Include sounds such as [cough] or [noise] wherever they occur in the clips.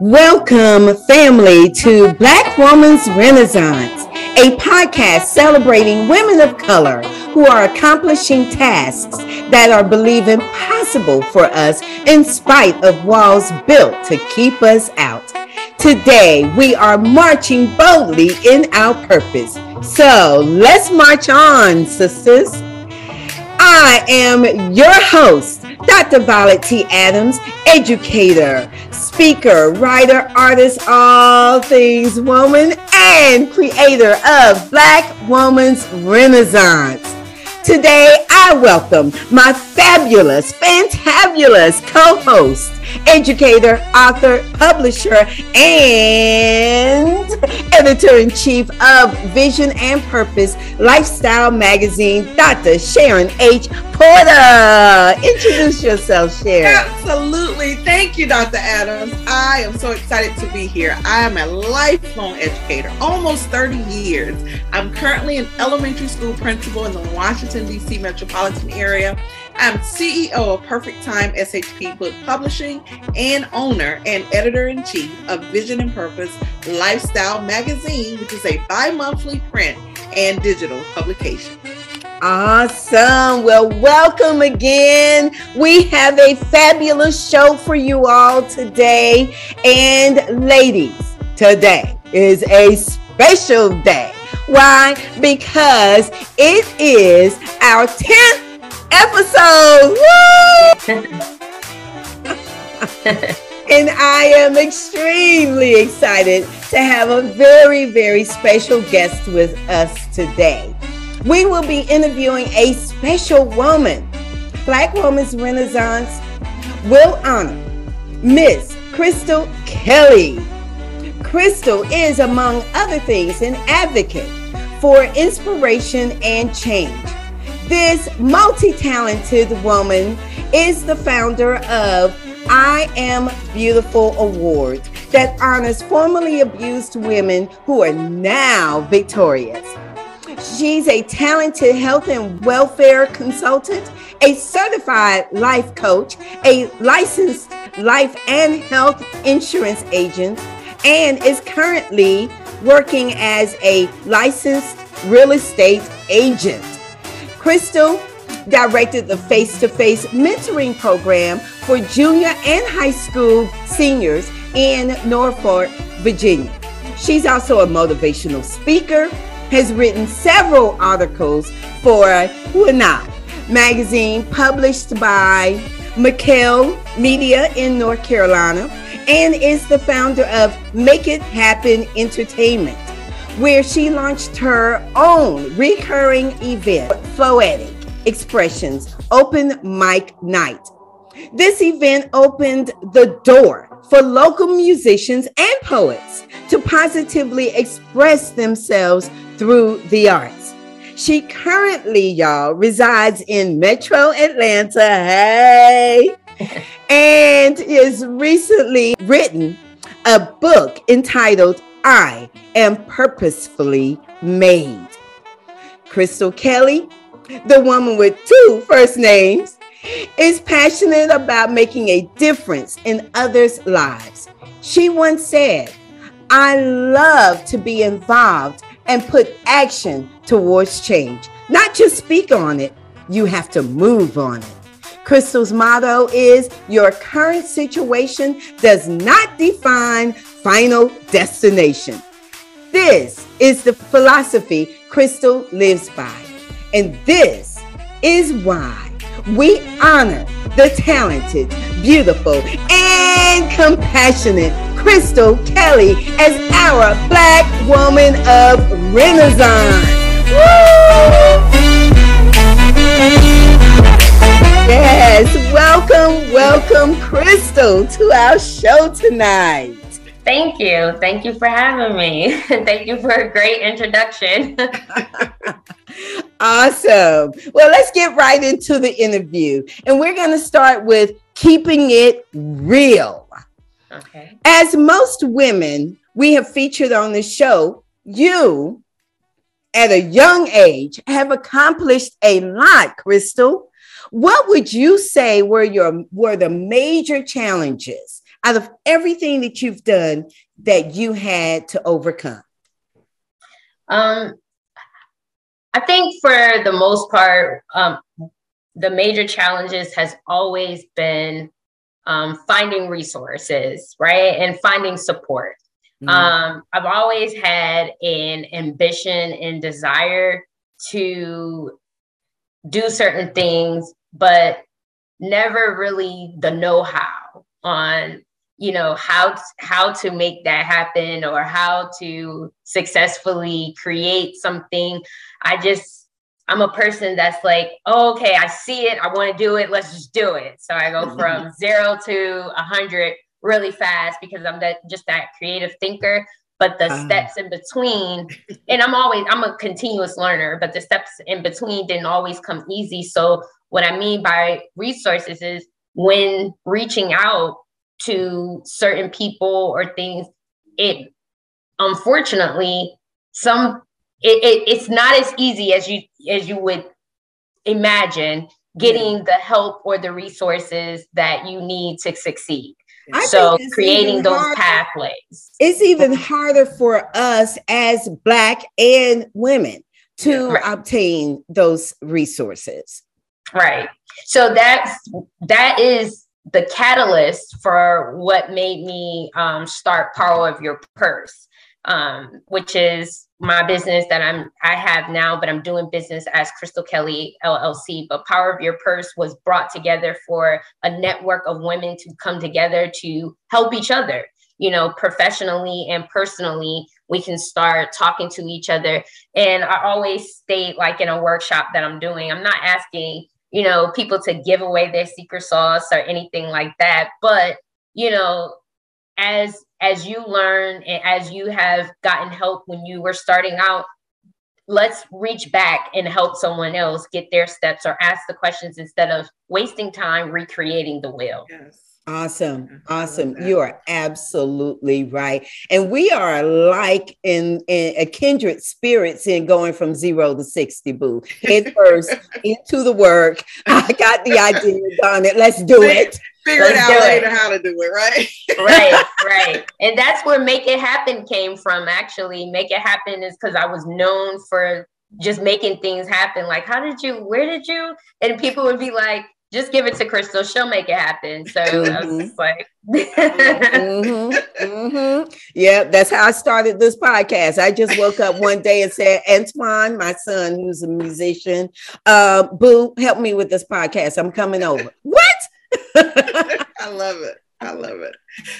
Welcome, family, to Black Woman's Renaissance, a podcast celebrating women of color who are accomplishing tasks that are believed impossible for us in spite of walls built to keep us out. Today, we are marching boldly in our purpose. So let's march on, sisters. I am your host, Dr. Violet T. Adams, educator, speaker, writer, artist, all things woman, and creator of Black Woman's Renaissance. Today, I welcome my fabulous, fantabulous co host, educator, author, publisher, and editor in chief of Vision and Purpose Lifestyle Magazine, Dr. Sharon H. Porter. Introduce yourself, Sharon. Absolutely. Thank you, Dr. Adams. I am so excited to be here. I am a lifelong educator, almost 30 years. I'm currently an elementary school principal in the Washington, D.C. metropolitan area. I'm CEO of Perfect Time SHP Book Publishing and owner and editor in chief of Vision and Purpose Lifestyle Magazine, which is a bi monthly print and digital publication. Awesome. Well, welcome again. We have a fabulous show for you all today. And ladies, today is a special day. Why? Because it is our 10th episode. [laughs] and I am extremely excited to have a very, very special guest with us today. We will be interviewing a special woman. Black Woman's Renaissance will honor Miss Crystal Kelly. Crystal is, among other things, an advocate for inspiration and change. This multi talented woman is the founder of I Am Beautiful Award that honors formerly abused women who are now victorious. She's a talented health and welfare consultant, a certified life coach, a licensed life and health insurance agent, and is currently working as a licensed real estate agent. Crystal directed the face to face mentoring program for junior and high school seniors in Norfolk, Virginia. She's also a motivational speaker, has written several articles for Huna magazine published by McKell Media in North Carolina, and is the founder of Make It Happen Entertainment where she launched her own recurring event, Poetic Expressions Open Mic Night. This event opened the door for local musicians and poets to positively express themselves through the arts. She currently, y'all, resides in Metro Atlanta. Hey. [laughs] and is recently written a book entitled I am purposefully made. Crystal Kelly, the woman with two first names, is passionate about making a difference in others' lives. She once said, I love to be involved and put action towards change. Not just speak on it, you have to move on it. Crystal's motto is Your current situation does not define final destination. This is the philosophy Crystal lives by. And this is why we honor the talented, beautiful, and compassionate Crystal Kelly as our Black Woman of Renaissance. Woo! Yes, welcome, welcome, Crystal, to our show tonight. Thank you. Thank you for having me. [laughs] Thank you for a great introduction. [laughs] awesome. Well, let's get right into the interview. And we're going to start with keeping it real. Okay. As most women we have featured on the show, you at a young age have accomplished a lot, Crystal. what would you say were your were the major challenges out of everything that you've done that you had to overcome? Um, I think for the most part, um, the major challenges has always been um, finding resources, right, and finding support. Mm-hmm. Um, I've always had an ambition and desire to do certain things, but never really the know-how on you know how how to make that happen or how to successfully create something. I just i'm a person that's like oh, okay i see it i want to do it let's just do it. So i go from zero to a hundred really fast because i'm that just that creative thinker. But the uh, steps in between [laughs] and i'm always i'm a continuous learner but the steps in between didn't always come easy. So what i mean by resources is when reaching out to certain people or things, it unfortunately some it, it, it's not as easy as you as you would imagine getting the help or the resources that you need to succeed. I so creating those harder. pathways. It's even harder for us as black and women to right. obtain those resources. Right. So that's that is the catalyst for what made me um, start Power of Your Purse, um, which is my business that I'm I have now, but I'm doing business as Crystal Kelly LLC. But Power of Your Purse was brought together for a network of women to come together to help each other. You know, professionally and personally, we can start talking to each other. And I always state, like in a workshop that I'm doing, I'm not asking you know, people to give away their secret sauce or anything like that. But, you know, as as you learn and as you have gotten help when you were starting out, let's reach back and help someone else get their steps or ask the questions instead of wasting time recreating the wheel. Yes. Awesome. Awesome. You are absolutely right. And we are like in, in a kindred spirits in going from zero to 60 boo. Head [laughs] first into the work. I got the idea on it. Let's do it. Figure it out later how to do it, right? right, [laughs] right. And that's where Make It Happen came from, actually. Make It Happen is because I was known for just making things happen. Like, how did you, where did you? And people would be like, just give it to Crystal. She'll make it happen. So mm-hmm. I was mm-hmm. like, mm-hmm. Mm-hmm. yeah, that's how I started this podcast. I just woke up one day and said, Antoine, my son, who's a musician, uh, boo, help me with this podcast. I'm coming over. [laughs] what? [laughs] I love it. I love it.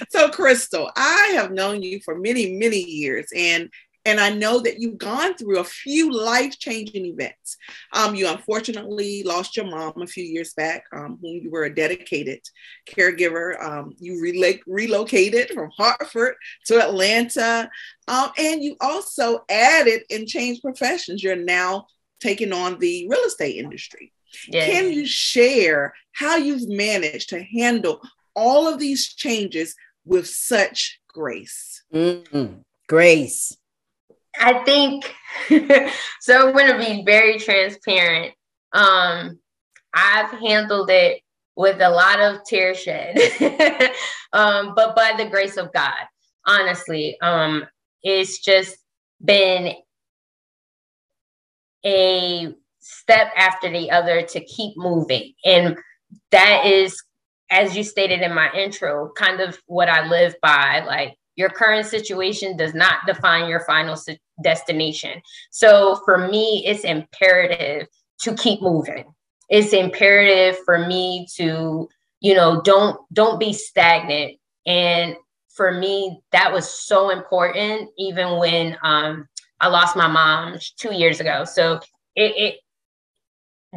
So, Crystal, I have known you for many, many years, and and I know that you've gone through a few life changing events. Um, you unfortunately lost your mom a few years back, um, when you were a dedicated caregiver. Um, you re- relocated from Hartford to Atlanta. Um, and you also added and changed professions. You're now taking on the real estate industry. Yes. Can you share how you've managed to handle all of these changes with such grace? Mm-hmm. Grace. I think [laughs] so. I'm going to be very transparent. Um, I've handled it with a lot of tear shed, [laughs] um, but by the grace of God, honestly, um, it's just been a step after the other to keep moving. And that is, as you stated in my intro, kind of what I live by. Like, your current situation does not define your final destination. So for me, it's imperative to keep moving. It's imperative for me to, you know, don't don't be stagnant. And for me, that was so important, even when um, I lost my mom two years ago. So it, it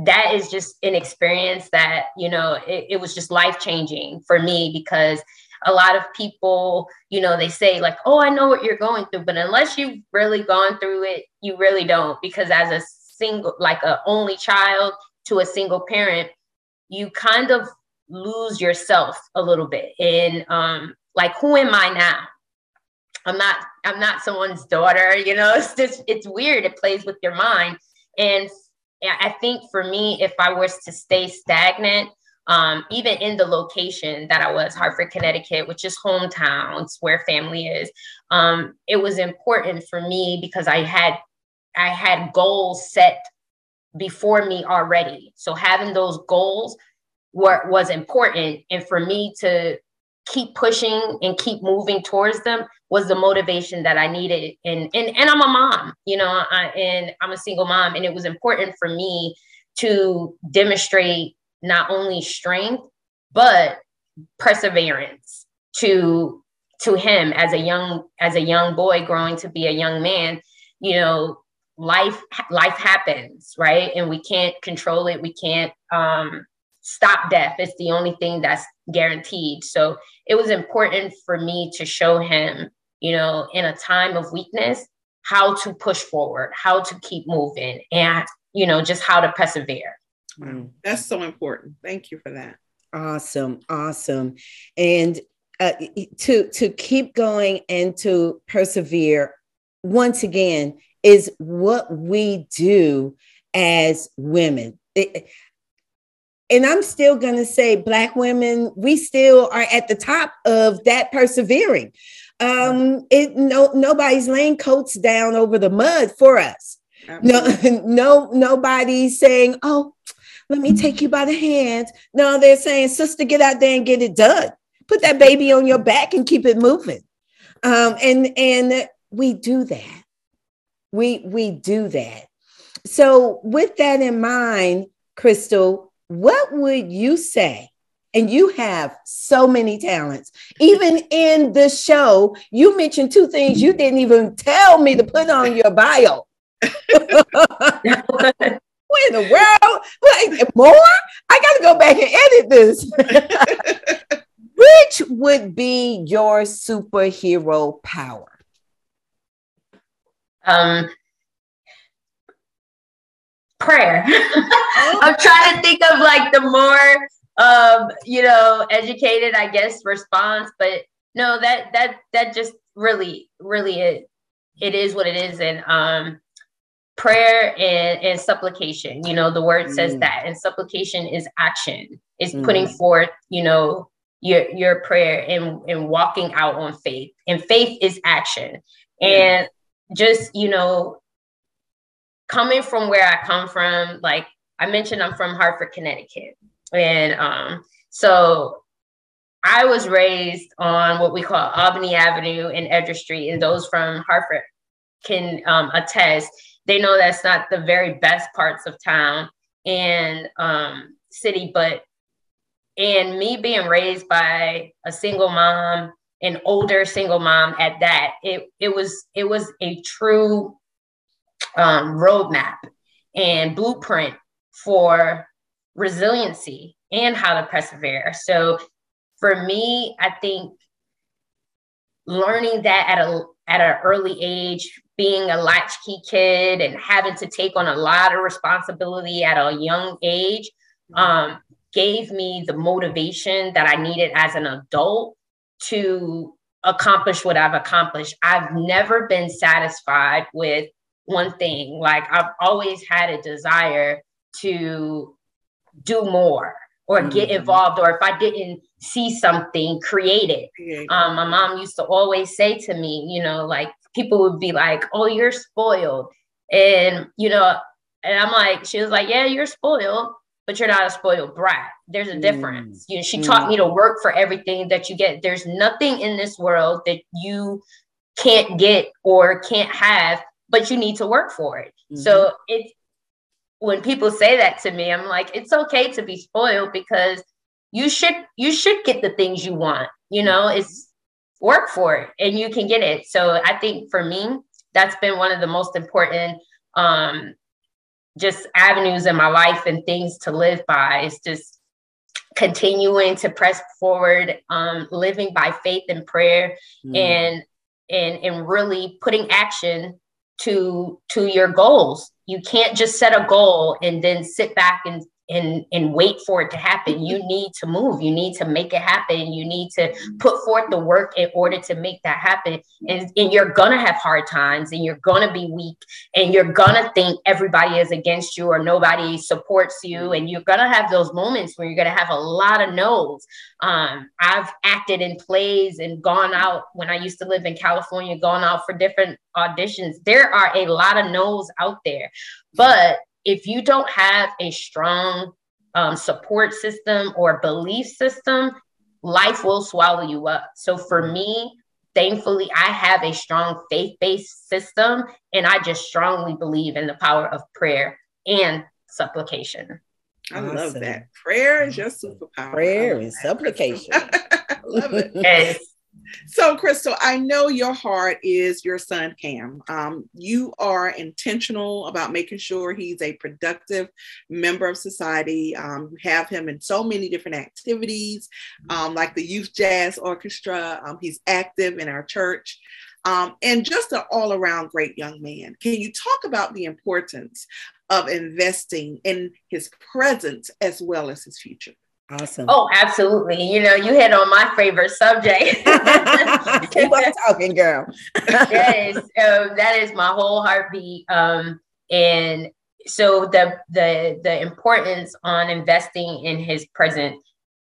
that is just an experience that you know it, it was just life changing for me because a lot of people, you know, they say like, "Oh, I know what you're going through," but unless you've really gone through it, you really don't. Because as a single, like a only child to a single parent, you kind of lose yourself a little bit in um, like, who am I now? I'm not. I'm not someone's daughter. [laughs] You know, it's just it's weird. It plays with your mind, and I think for me, if I was to stay stagnant, um, even in the location that I was, Hartford, Connecticut, which is hometown, it's where family is. Um, it was important for me because I had I had goals set before me already. So having those goals were was important, and for me to keep pushing and keep moving towards them was the motivation that I needed. And and and I'm a mom, you know, I, and I'm a single mom, and it was important for me to demonstrate not only strength but perseverance to to him as a young as a young boy growing to be a young man you know life life happens right? And we can't control it. We can't um stop death. It's the only thing that's guaranteed. So it was important for me to show him you know in a time of weakness how to push forward how to keep moving and you know just how to persevere Wow, that's so important. Thank you for that. Awesome, awesome, and uh, to to keep going and to persevere. Once again, is what we do as women. It, and I'm still going to say, Black women, we still are at the top of that persevering. Um, it no nobody's laying coats down over the mud for us. Absolutely. [laughs] No, no, nobody's saying, "Oh, let me take you by the hand. No, they're saying, sister, get out there and get it done. Put that baby on your back and keep it moving. Um, and and we do that. We we do that. So with that in mind, Crystal, what would you say? And you have so many talents. Even in the show, you mentioned two things you didn't even tell me to put on your bio. [laughs] [laughs] [laughs] in the world? Like more? I got to go back and edit this. [laughs] Which would be your superhero power? Um, prayer. [laughs] I'm trying to think of like the more um, you know, educated, I guess, response, but no, that that that just really, really it it is what it is. And um prayer and, and supplication. You know the word says mm. that and supplication is action. Is mm. putting forth you know your your prayer and and walking out on faith. And faith is action. And just you know coming from where i come from like i mentioned i'm from hartford connecticut. And um so i was raised on what we call albany avenue and edgewood street and those from hartford can um, attest they know that's not the very best parts of town and um, city, but and me being raised by a single mom, an older single mom at that, it it was it was a true um, roadmap and blueprint for resiliency and how to persevere. So for me, I think learning that at a at an early age, being a latchkey kid and having to take on a lot of responsibility at a young age um, gave me the motivation that I needed as an adult to accomplish what I've accomplished. I've never been satisfied with one thing. Like I've always had a desire to do more or mm-hmm. get involved, or if I didn't see something, create it. Um, my mom used to always say to me, you know, like people would be like, "Oh, you're spoiled," and you know, and I'm like, she was like, "Yeah, you're spoiled." But you're not a spoiled brat. There's a mm. difference. You know, she mm. taught me to work for everything that you get. There's nothing in this world that you can't get or can't have, but you need to work for it. Mm-hmm. So it's when people say that to me, I'm like, it's okay to be spoiled because you should you should get the things you want. You know, it's work for it and you can get it. So I think for me, that's been one of the most important um, just avenues in my life and things to live by is just continuing to press forward, um, living by faith and prayer mm. and and and really putting action to to your goals. You can't just set a goal and then sit back and and and wait for it to happen. You need to move. You need to make it happen. You need to put forth the work in order to make that happen. And, and you're gonna have hard times and you're gonna be weak and you're gonna think everybody is against you or nobody supports you. And you're gonna have those moments where you're gonna have a lot of no's. Um, i've acted in plays and gone out when i used to live in california gone out for different auditions. There are a lot of no's out there. But if you don't have a strong um, support system or belief system, life will swallow you up. So for me, thankfully, I have a strong faith based system, and I just strongly believe in the power of prayer and supplication. I awesome. love that. Prayer is your superpower. Prayer and supplication. [laughs] I love it. [laughs] Yes. So, Crystal, I know your heart is your son, Cam. Um, you are intentional about making sure he's a productive member of society. Um, you have him in so many different activities, um, like the Youth Jazz Orchestra. Um, he's active in our church. Um, and just an all around great young man. Can you talk about the importance of investing in his presence as well as his future? Awesome. Oh, absolutely. You know, you hit on my favorite subject. [laughs] [laughs] Keep on talking, girl. yes, um, that is my whole heartbeat. Um, and so the the the importance on investing in his present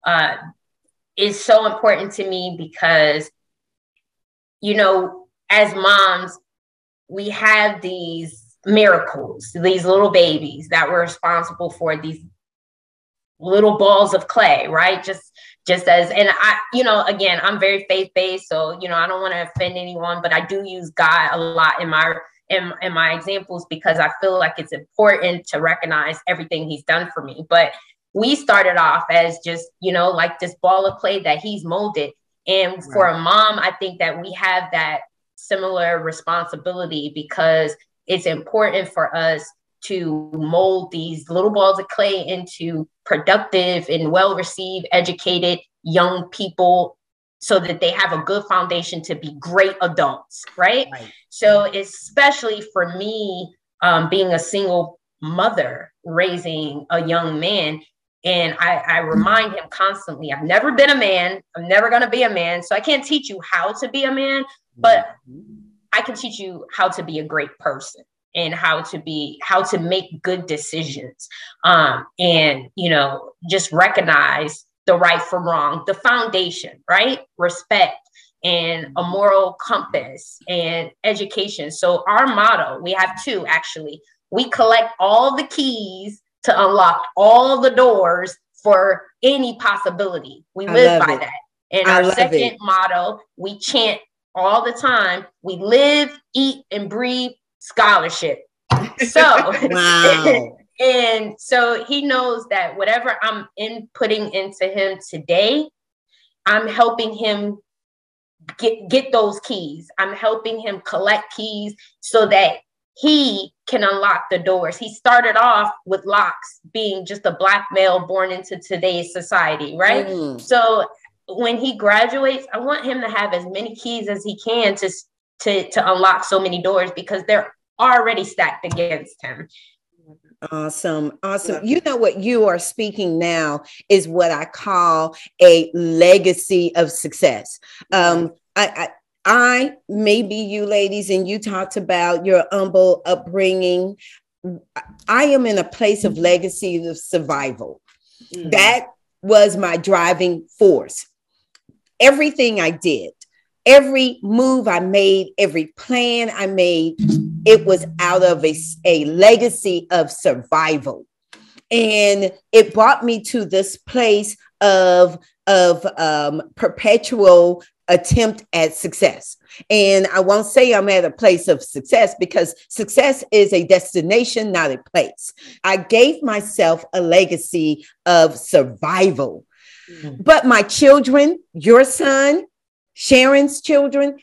uh, is so important to me because, you know, as moms, we have these miracles, these little babies that we're responsible for, these little balls of clay, right? Just just as and I, you know, again, I'm very faith-based, so you know, I don't want to offend anyone, but I do use God a lot in my in, in my examples because I feel like it's important to recognize everything he's done for me. But we started off as just, you know, like this ball of clay that he's molded. And right. for a mom, I think that we have that similar responsibility because it's important for us to mold these little balls of clay into productive and well received, educated young people so that they have a good foundation to be great adults, right? right. So, especially for me, um, being a single mother raising a young man, and I, I remind him constantly I've never been a man, I'm never going to be a man. So, I can't teach you how to be a man, but I can teach you how to be a great person and how to be how to make good decisions. Um, and you know just recognize the right from wrong the foundation right? Respect and a moral compass and education. So our motto we have two actually. We collect all the keys to unlock all the doors for any possibility. We live by it. that. And I our second it. motto we chant all the time. We live eat and breathe scholarship. So, [laughs] wow. [laughs] and so he knows that whatever I'm inputting into him today, I'm helping him get get those keys. I'm helping him collect keys so that he can unlock the doors. He started off with locks, being just a black male born into today's society, right? Mm. So when he graduates, I want him to have as many keys as he can to to to unlock so many doors because they're already stacked against him. Awesome. Awesome. You know what you are speaking now is what I call a legacy of success. Um, I, I I, maybe you ladies, and you talked about your humble upbringing. I am in a place of legacy of survival. Mm-hmm. That was my driving force. Everything I did, every move I made, every plan I made, it was out of a, a legacy of survival. And it brought me to this place of, of um, perpetual attempt at success. And I won't say I'm at a place of success because success is a destination, not a place. I gave myself a legacy of survival. Mm-hmm. But my children, your son, Sharon's children,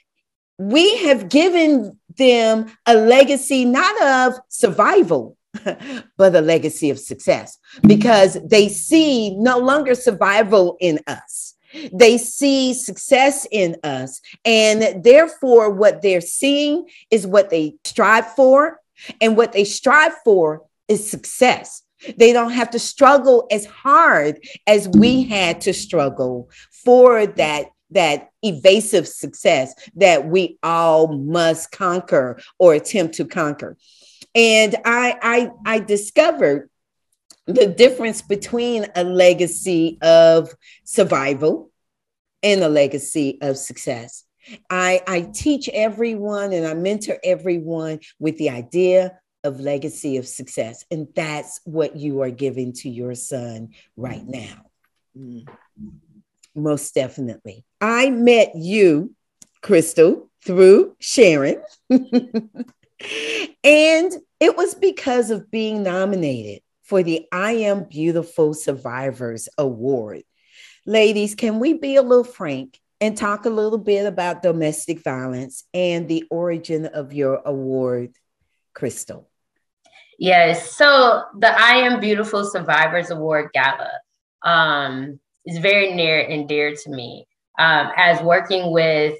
we have given them a legacy not of survival, [laughs] but a legacy of success because they see no longer survival in us. They see success in us. And therefore, what they're seeing is what they strive for. And what they strive for is success. They don't have to struggle as hard as we had to struggle for that that evasive success that we all must conquer or attempt to conquer. And I I, I discovered the difference between a legacy of survival and a legacy of success. I, I teach everyone and I mentor everyone with the idea of legacy of success. And that's what you are giving to your son right now. Mm. Most definitely. I met you, Crystal, through Sharon. [laughs] and it was because of being nominated for the I Am Beautiful Survivors Award. Ladies, can we be a little frank and talk a little bit about domestic violence and the origin of your award, Crystal? Yes. So the I Am Beautiful Survivors Award Gala um, is very near and dear to me. Um, as working with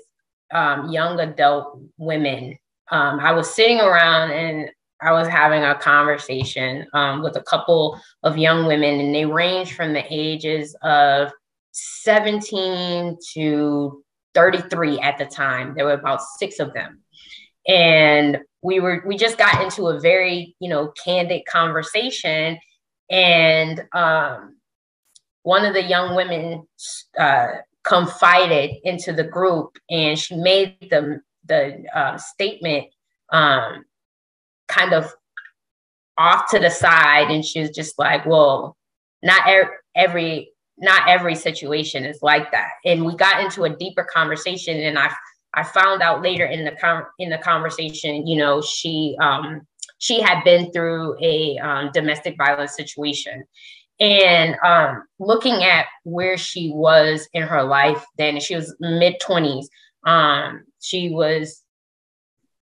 um, young adult women, um, I was sitting around and I was having a conversation um, with a couple of young women, and they range from the ages of 17 to 33 at the time. There were about six of them. And we were we just got into a very, you know, candid conversation. And um, one of the young women uh, confided into the group and she made the the uh, statement um, kind of off to the side and she was just like well not er- every not every situation is like that. And we got into a deeper conversation, and I I found out later in the in the conversation, you know, she um, she had been through a um, domestic violence situation, and um, looking at where she was in her life then, she was mid twenties. Um, she was,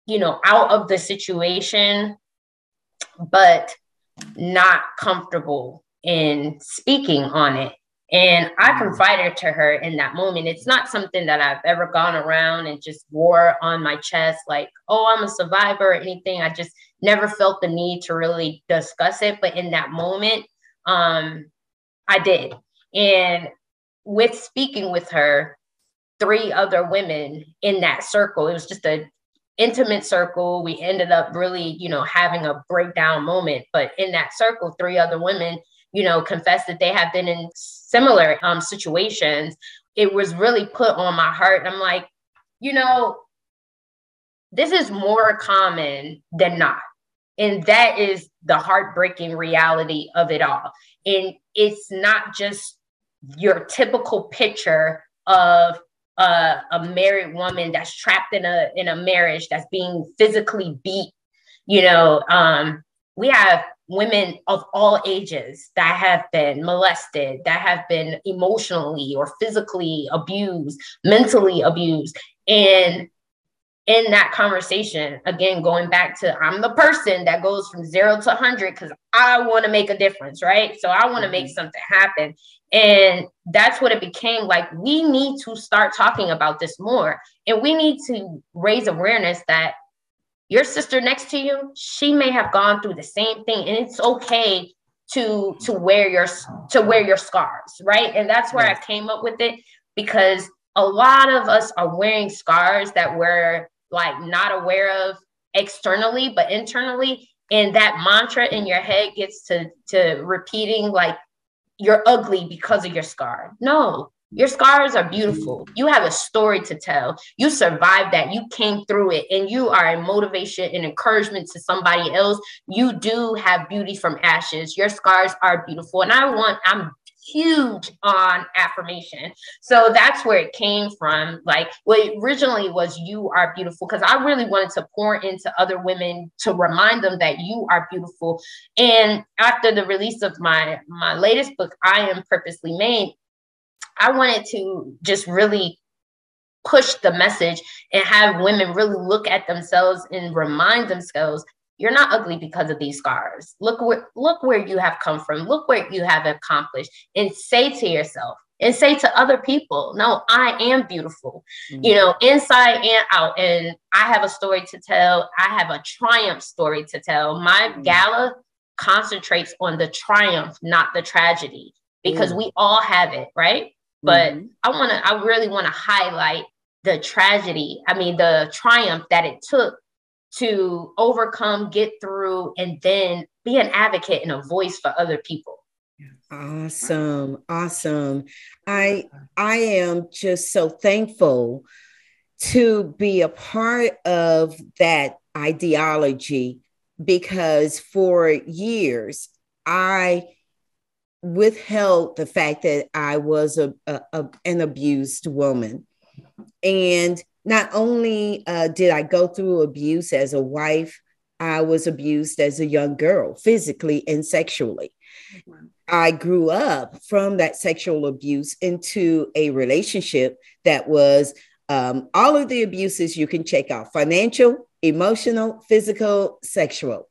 you know, out of the situation, but not comfortable in speaking on it and I mm. confided to her in that moment. It's not something that I've ever gone around and just wore on my chest, like, oh, I'm a survivor or anything. I just never felt the need to really discuss it. But in that moment, um, I did. And with speaking with her, three other women in that circle, it was just a intimate circle. We ended up really, you know, having a breakdown moment. But in that circle, three other women you know, confess that they have been in similar um, situations, it was really put on my heart. I'm like, you know, this is more common than not. And that is the heartbreaking reality of it all. And it's not just your typical picture of a, a married woman that's trapped in a in a marriage that's being physically beat. You know, um, we have women of all ages that have been molested, that have been emotionally or physically abused, mentally abused. And in that conversation, again, going back to I'm the person that goes from zero to 100 because I want to make a difference, right? So I want to make mm-hmm. something happen. And that's what it became like. We need to start talking about this more. And we need to raise awareness that your sister next to you she may have gone through the same thing and it's okay to to wear your to wear your scars right and that's where i came up with it because a lot of us are wearing scars that we're like not aware of externally but internally and that mantra in your head gets to to repeating like you're ugly because of your scar no your scars are beautiful. You have a story to tell. You survived that. You came through it and you are a motivation and encouragement to somebody else. You do have beauty from ashes. Your scars are beautiful. And I want, I'm huge on affirmation. So that's where it came from. Like what originally was you are beautiful because I really wanted to pour into other women to remind them that you are beautiful. And after the release of my my latest book, I am purposely made, I wanted to just really push the message and have women really look at themselves and remind themselves you're not ugly because of these scars. Look where look where you have come from. Look where you have accomplished and say to yourself and say to other people, no, I am beautiful. Mm-hmm. You know, inside and out and I have a story to tell. I have a triumph story to tell. My mm-hmm. gala concentrates on the triumph, not the tragedy, because mm. we all have it, right? But mm-hmm. I want to, I really want to highlight the tragedy, I mean, the triumph that it took to overcome, get through, and then be an advocate and a voice for other people. Awesome. Awesome. I I am just so thankful to be a part of that ideology because for years I withheld the fact that I was a, a, a an abused woman. And not only uh, did I go through abuse as a wife, I was abused as a young girl, physically and sexually. Wow. I grew up from that sexual abuse into a relationship that was um, all of the abuses you can check out financial, emotional, physical, sexual,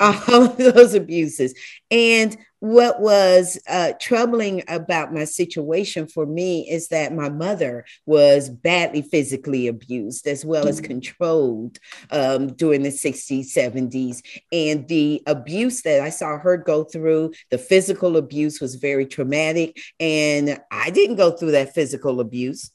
all of those abuses. And what was uh, troubling about my situation for me is that my mother was badly physically abused as well as mm. controlled um, during the 60s, 70s. And the abuse that I saw her go through, the physical abuse was very traumatic. And I didn't go through that physical abuse.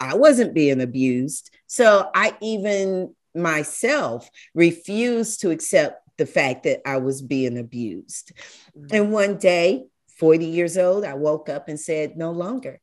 I wasn't being abused. So I even myself refused to accept the fact that I was being abused. Mm-hmm. And one day, 40 years old, I woke up and said, no longer.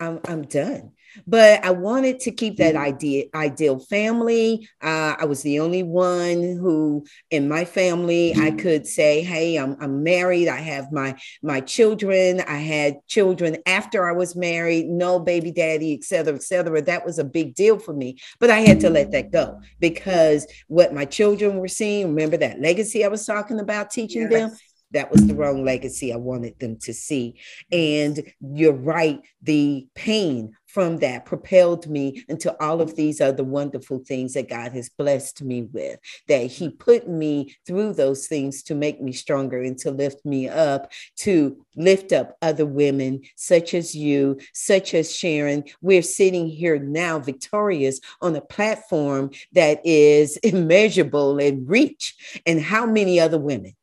I'm, I'm done. But I wanted to keep that mm-hmm. idea, ideal family. Uh, I was the only one who, in my family, I mm-hmm. could say, "Hey, I'm, I'm married. I have my my children. I had children after I was married. No baby daddy, et cetera, et cetera." That was a big deal for me. But I had to let that go mm-hmm. because what my children were seeing. Remember that legacy I was talking about, teaching yes. them that was the wrong legacy I wanted them to see. And you're right, the pain from that propelled me into all of these other wonderful things that God has blessed me with, that He put me through those things to make me stronger and to lift me up, to lift up other women such as you, such as Sharon. We're sitting here now victorious on a platform that is [laughs] immeasurable in reach. And how many other women?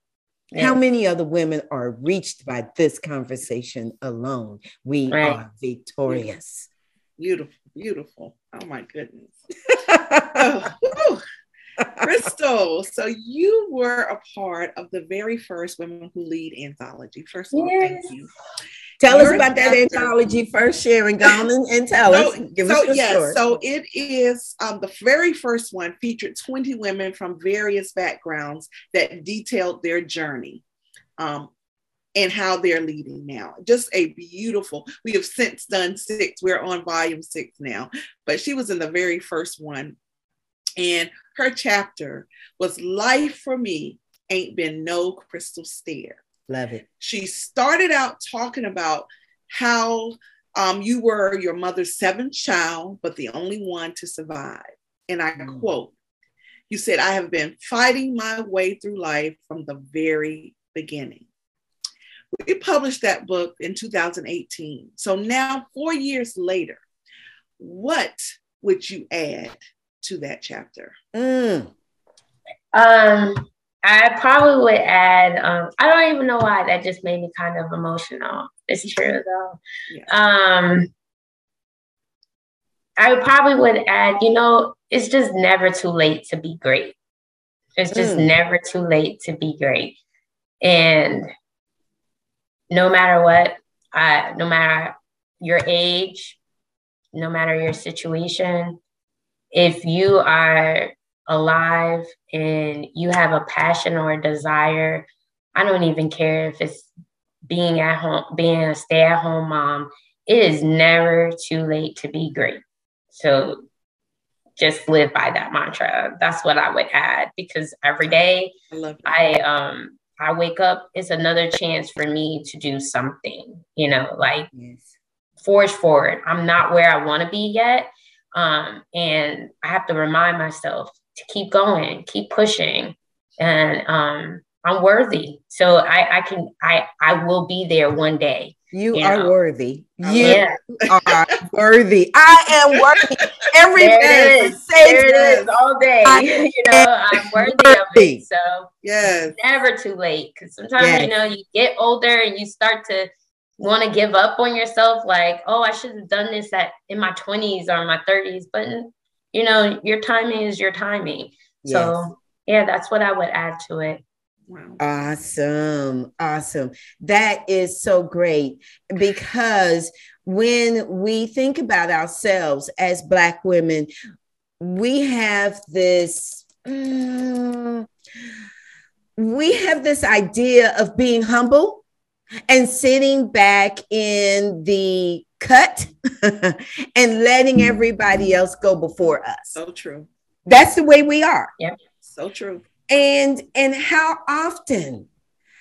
How many other women are reached by this conversation alone? We right. are victorious. Beautiful, beautiful. Oh my goodness. [laughs] oh, Crystal, so you were a part of the very first Women Who Lead anthology. First of all, yes. thank you. Tell us about that anthology first, Sharon. Go on and tell so, us. Give so, us yes, story. so it is um, the very first one featured 20 women from various backgrounds that detailed their journey um, and how they're leading now. Just a beautiful, we have since done six. We're on volume six now, but she was in the very first one. And her chapter was Life for Me Ain't Been No Crystal Stair. Love it. She started out talking about how um, you were your mother's seventh child, but the only one to survive. And I mm. quote, you said, I have been fighting my way through life from the very beginning. We published that book in 2018. So now, four years later, what would you add to that chapter? Mm. Um, I probably would add, um, I don't even know why that just made me kind of emotional. It's true though. Yeah. Um, I probably would add, you know, it's just never too late to be great. It's just mm. never too late to be great. And no matter what, uh, no matter your age, no matter your situation, if you are alive and you have a passion or a desire, I don't even care if it's being at home, being a stay at home mom, it is never too late to be great. So just live by that mantra. That's what I would add because every day I, I um I wake up, it's another chance for me to do something, you know, like yes. forge forward. I'm not where I want to be yet. Um, and I have to remind myself to keep going, keep pushing, and um, I'm worthy. So I, I can, I, I will be there one day. You, you are know? worthy. You yeah. are worthy. I am worthy every day. There it is all day. I [laughs] you know, I'm worthy, worthy, of it. So yes. never too late. Because sometimes yes. you know you get older and you start to want to give up on yourself. Like, oh, I should have done this at in my 20s or my 30s. But you know, your timing is your timing. Yes. So yeah, that's what I would add to it. Wow. Awesome. Awesome. That is so great because when we think about ourselves as Black women, we have this. Um, we have this idea of being humble and sitting back in the cut [laughs] and letting mm-hmm. everybody else go before us. So true. That's the way we are. Yeah. So true. And and how often,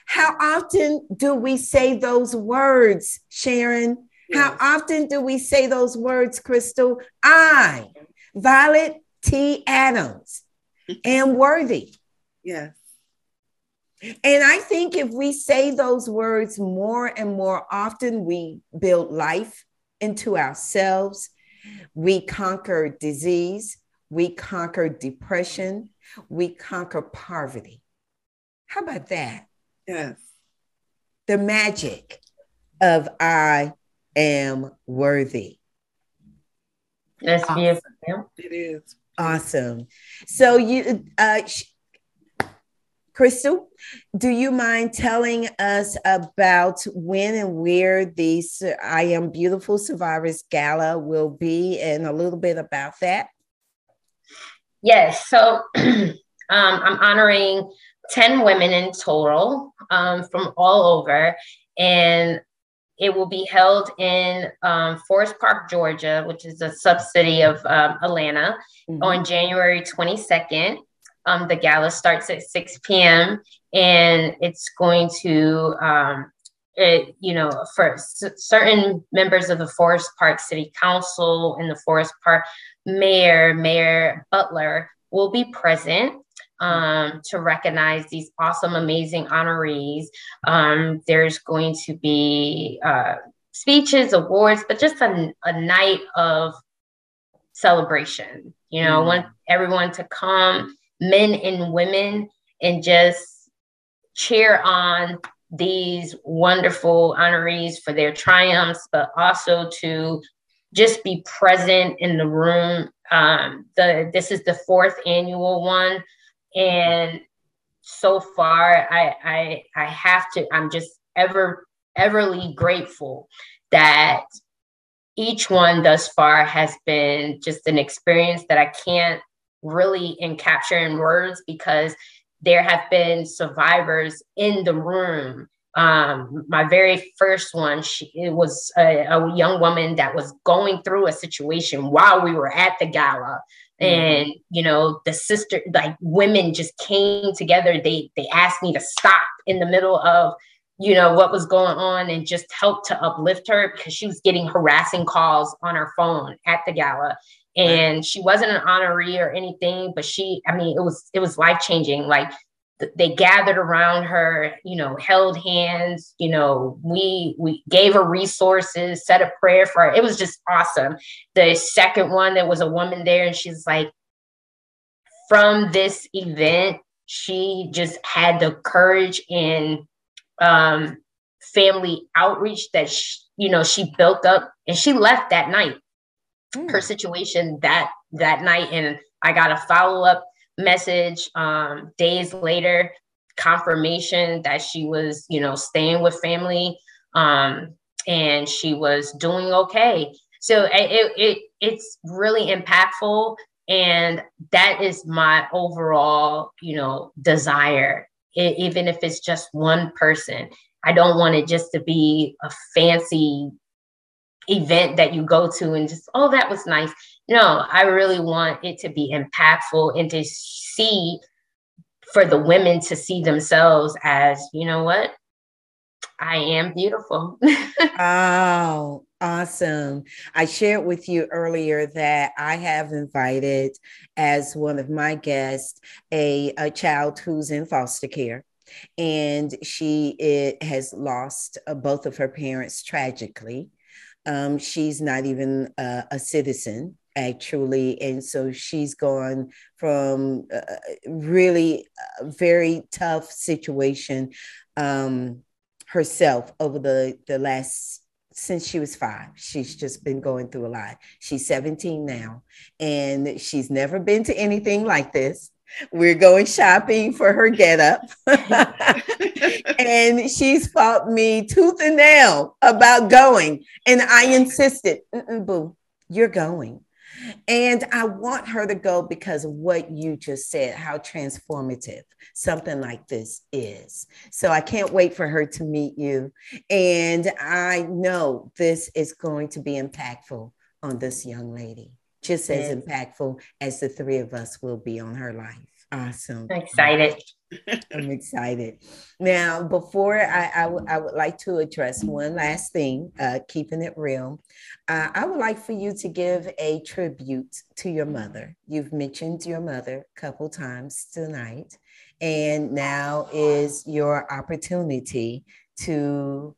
how often do we say those words, Sharon? Yes. How often do we say those words, Crystal? I, Violet T. Adams, [laughs] am worthy. Yes. And I think if we say those words more and more often, we build life into ourselves. We conquer disease. We conquer depression we conquer poverty. How about that? Yes. The magic of I am worthy. That's awesome. beautiful. It is. Awesome. So you uh Crystal, do you mind telling us about when and where the I Am Beautiful Survivors Gala will be and a little bit about that? Yes. So [clears throat] um, I'm honoring 10 women in total um, from all over. And it will be held in um, Forest Park, Georgia, which is a subcity of um, Atlanta, mm-hmm. on January 22nd. Um, the gala starts at 6 p.m. and it's going to, um, it, you know, for c- certain members of the Forest Park City Council and the Forest Park Mayor, Mayor Butler, will be present um, to recognize these awesome, amazing honorees. Um, there's going to be uh, speeches, awards, but just a, a night of celebration. You know, mm. I want everyone to come, men and women, and just cheer on these wonderful honorees for their triumphs, but also to just be present in the room. Um, the this is the fourth annual one, and so far, I I I have to. I'm just ever everly grateful that each one thus far has been just an experience that I can't really in words because there have been survivors in the room um, my very first one, she, it was a, a, young woman that was going through a situation while we were at the gala. Mm-hmm. And, you know, the sister, like women just came together. They, they asked me to stop in the middle of, you know, what was going on and just help to uplift her because she was getting harassing calls on her phone at the gala and she wasn't an honoree or anything but she i mean it was it was life changing like they gathered around her you know held hands you know we we gave her resources said a prayer for her. It was just awesome. The second one there was a woman there and she's like from this event she just had the courage and um, family outreach that she, you know she built up and she left that night mm. her situation that that night and i got a follow-up message um, days later, confirmation that she was, you know, staying with family um, and she was doing okay. So it, it it's really impactful, and that is my overall, you know, desire. It, even if it's just one person, I don't want it just to be a fancy event that you go to and just, oh, that was nice. No, I really want it to be impactful and to see for the women to see themselves as, you know what? I am beautiful. [laughs] oh, awesome. I shared with you earlier that I have invited as one of my guests a, a child who's in foster care. and she it, has lost uh, both of her parents tragically. Um, she's not even uh, a citizen actually and so she's gone from uh, really a very tough situation um, herself over the the last since she was five. She's just been going through a lot. She's 17 now, and she's never been to anything like this. We're going shopping for her getup. [laughs] and she's fought me tooth and nail about going. And I insisted, boo, you're going. And I want her to go because of what you just said, how transformative something like this is. So I can't wait for her to meet you. And I know this is going to be impactful on this young lady, just as impactful as the three of us will be on her life. Awesome. I'm excited. [laughs] I'm excited. Now, before I, I, w- I would like to address one last thing, uh, keeping it real. Uh, I would like for you to give a tribute to your mother. You've mentioned your mother a couple times tonight, and now is your opportunity to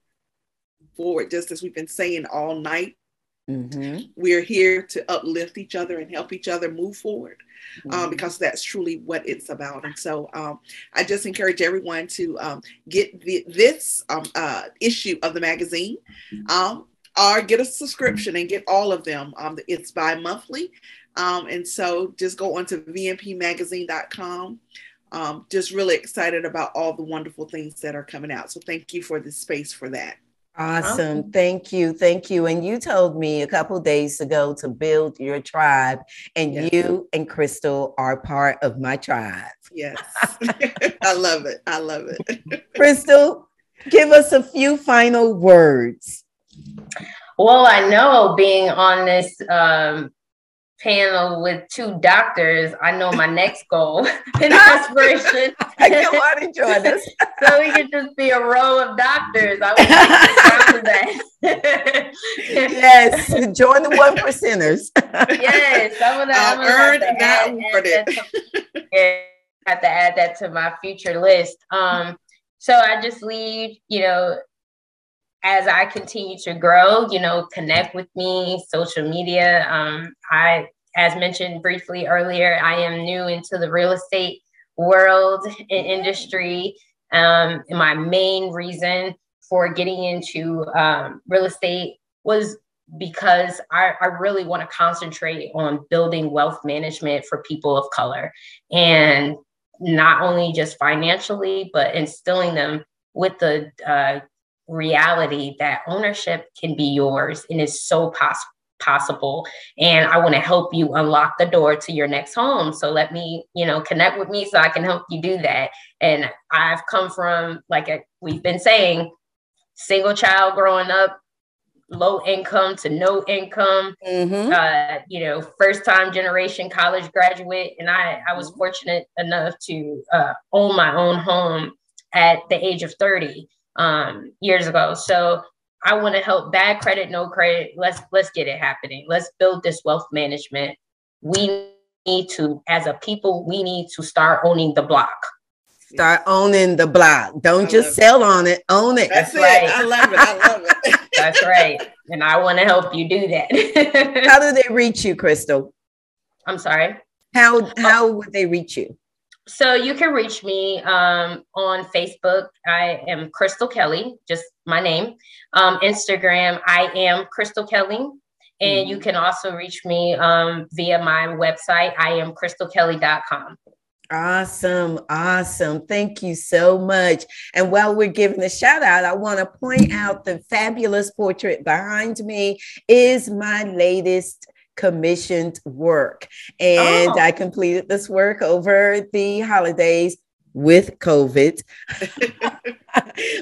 forward, just as we've been saying all night. Mm-hmm. We're here to uplift each other and help each other move forward. Um, mm-hmm. um, because that's truly what it's about. And so um, I just encourage everyone to um, get the, this um, uh, issue of the magazine um, or get a subscription and get all of them. it's bi monthly. and so just go on to vmpmagazine.com. Um, just really excited about all the wonderful things that are coming out. So thank you for the space for that. Awesome. Thank you. Thank you. And you told me a couple days ago to build your tribe, and yes. you and Crystal are part of my tribe. Yes. [laughs] [laughs] I love it. I love it. [laughs] Crystal, give us a few final words. Well, I know being on this um, panel with two doctors, I know my [laughs] next goal [laughs] and [laughs] aspiration. I Come on to join us. so we could just be a row of doctors. I would to that. yes, join the one percenters. yes, I'm gonna, I'm gonna earn that add, yeah, have to add that to my future list. Um, so I just leave, you know, as I continue to grow, you know, connect with me, social media. Um, I, as mentioned briefly earlier, I am new into the real estate world and industry. Um, and my main reason for getting into um, real estate was because I, I really want to concentrate on building wealth management for people of color and not only just financially, but instilling them with the uh, reality that ownership can be yours and is so possible possible and i want to help you unlock the door to your next home so let me you know connect with me so i can help you do that and i've come from like a, we've been saying single child growing up low income to no income mm-hmm. uh, you know first time generation college graduate and i i was fortunate enough to uh, own my own home at the age of 30 um, years ago. So I want to help bad credit, no credit. Let's let's get it happening. Let's build this wealth management. We need to, as a people, we need to start owning the block. Start owning the block. Don't I just sell it. on it. Own it. That's, That's right. I love it. I love it. [laughs] [laughs] That's right. And I want to help you do that. how do they reach you, Crystal? I'm sorry. How oh. how would they reach you? So you can reach me um, on Facebook. I am Crystal Kelly, just my name. Um, Instagram, I am Crystal Kelly. And you can also reach me um, via my website, I am crystalkelly.com. Awesome. Awesome. Thank you so much. And while we're giving a shout out, I want to point out the fabulous portrait behind me is my latest commissioned work. And oh. I completed this work over the holidays with COVID. [laughs]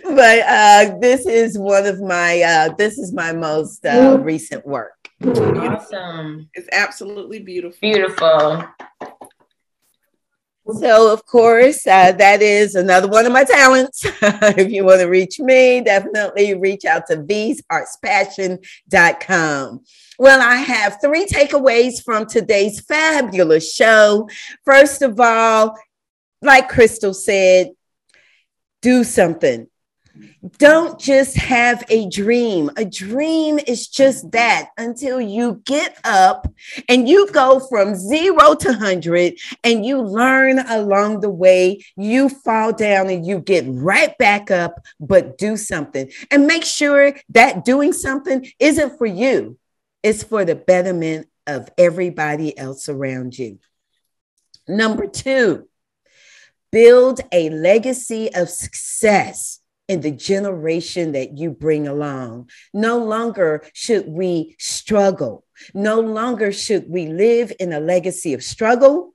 but uh, this is one of my uh, this is my most uh, recent work. Awesome. It's absolutely beautiful. Beautiful. So, of course, uh, that is another one of my talents. [laughs] if you want to reach me, definitely reach out to vsartspassion.com. Well, I have three takeaways from today's fabulous show. First of all, like Crystal said, do something. Don't just have a dream. A dream is just that until you get up and you go from zero to 100 and you learn along the way. You fall down and you get right back up, but do something. And make sure that doing something isn't for you, it's for the betterment of everybody else around you. Number two, build a legacy of success in the generation that you bring along. No longer should we struggle. No longer should we live in a legacy of struggle.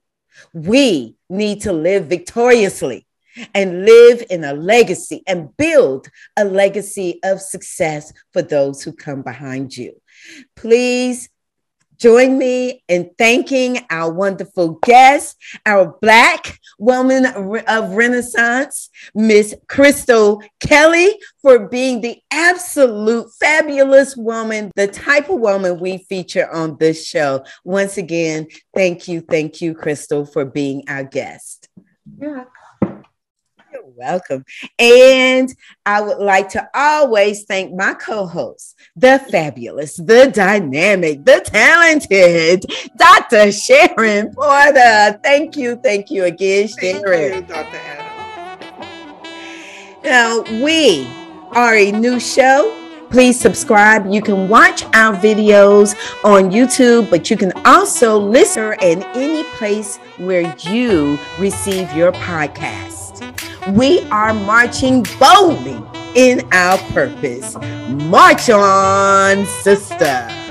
We need to live victoriously and live in a legacy and build a legacy of success for those who come behind you. Please Join me in thanking our wonderful guest, our Black woman of Renaissance, Miss Crystal Kelly, for being the absolute fabulous woman, the type of woman we feature on this show. Once again, thank you, thank you, Crystal, for being our guest. Yeah. And I would like to always thank my co host, the fabulous, the dynamic, the talented Dr. Sharon Porter. Thank you. Thank you again, Sharon. Thank you, Dr. Adam. Now, we are a new show. Please subscribe. You can watch our videos on YouTube, but you can also listen in any place where you receive your podcast we are marching boldly in our purpose. March on, sister.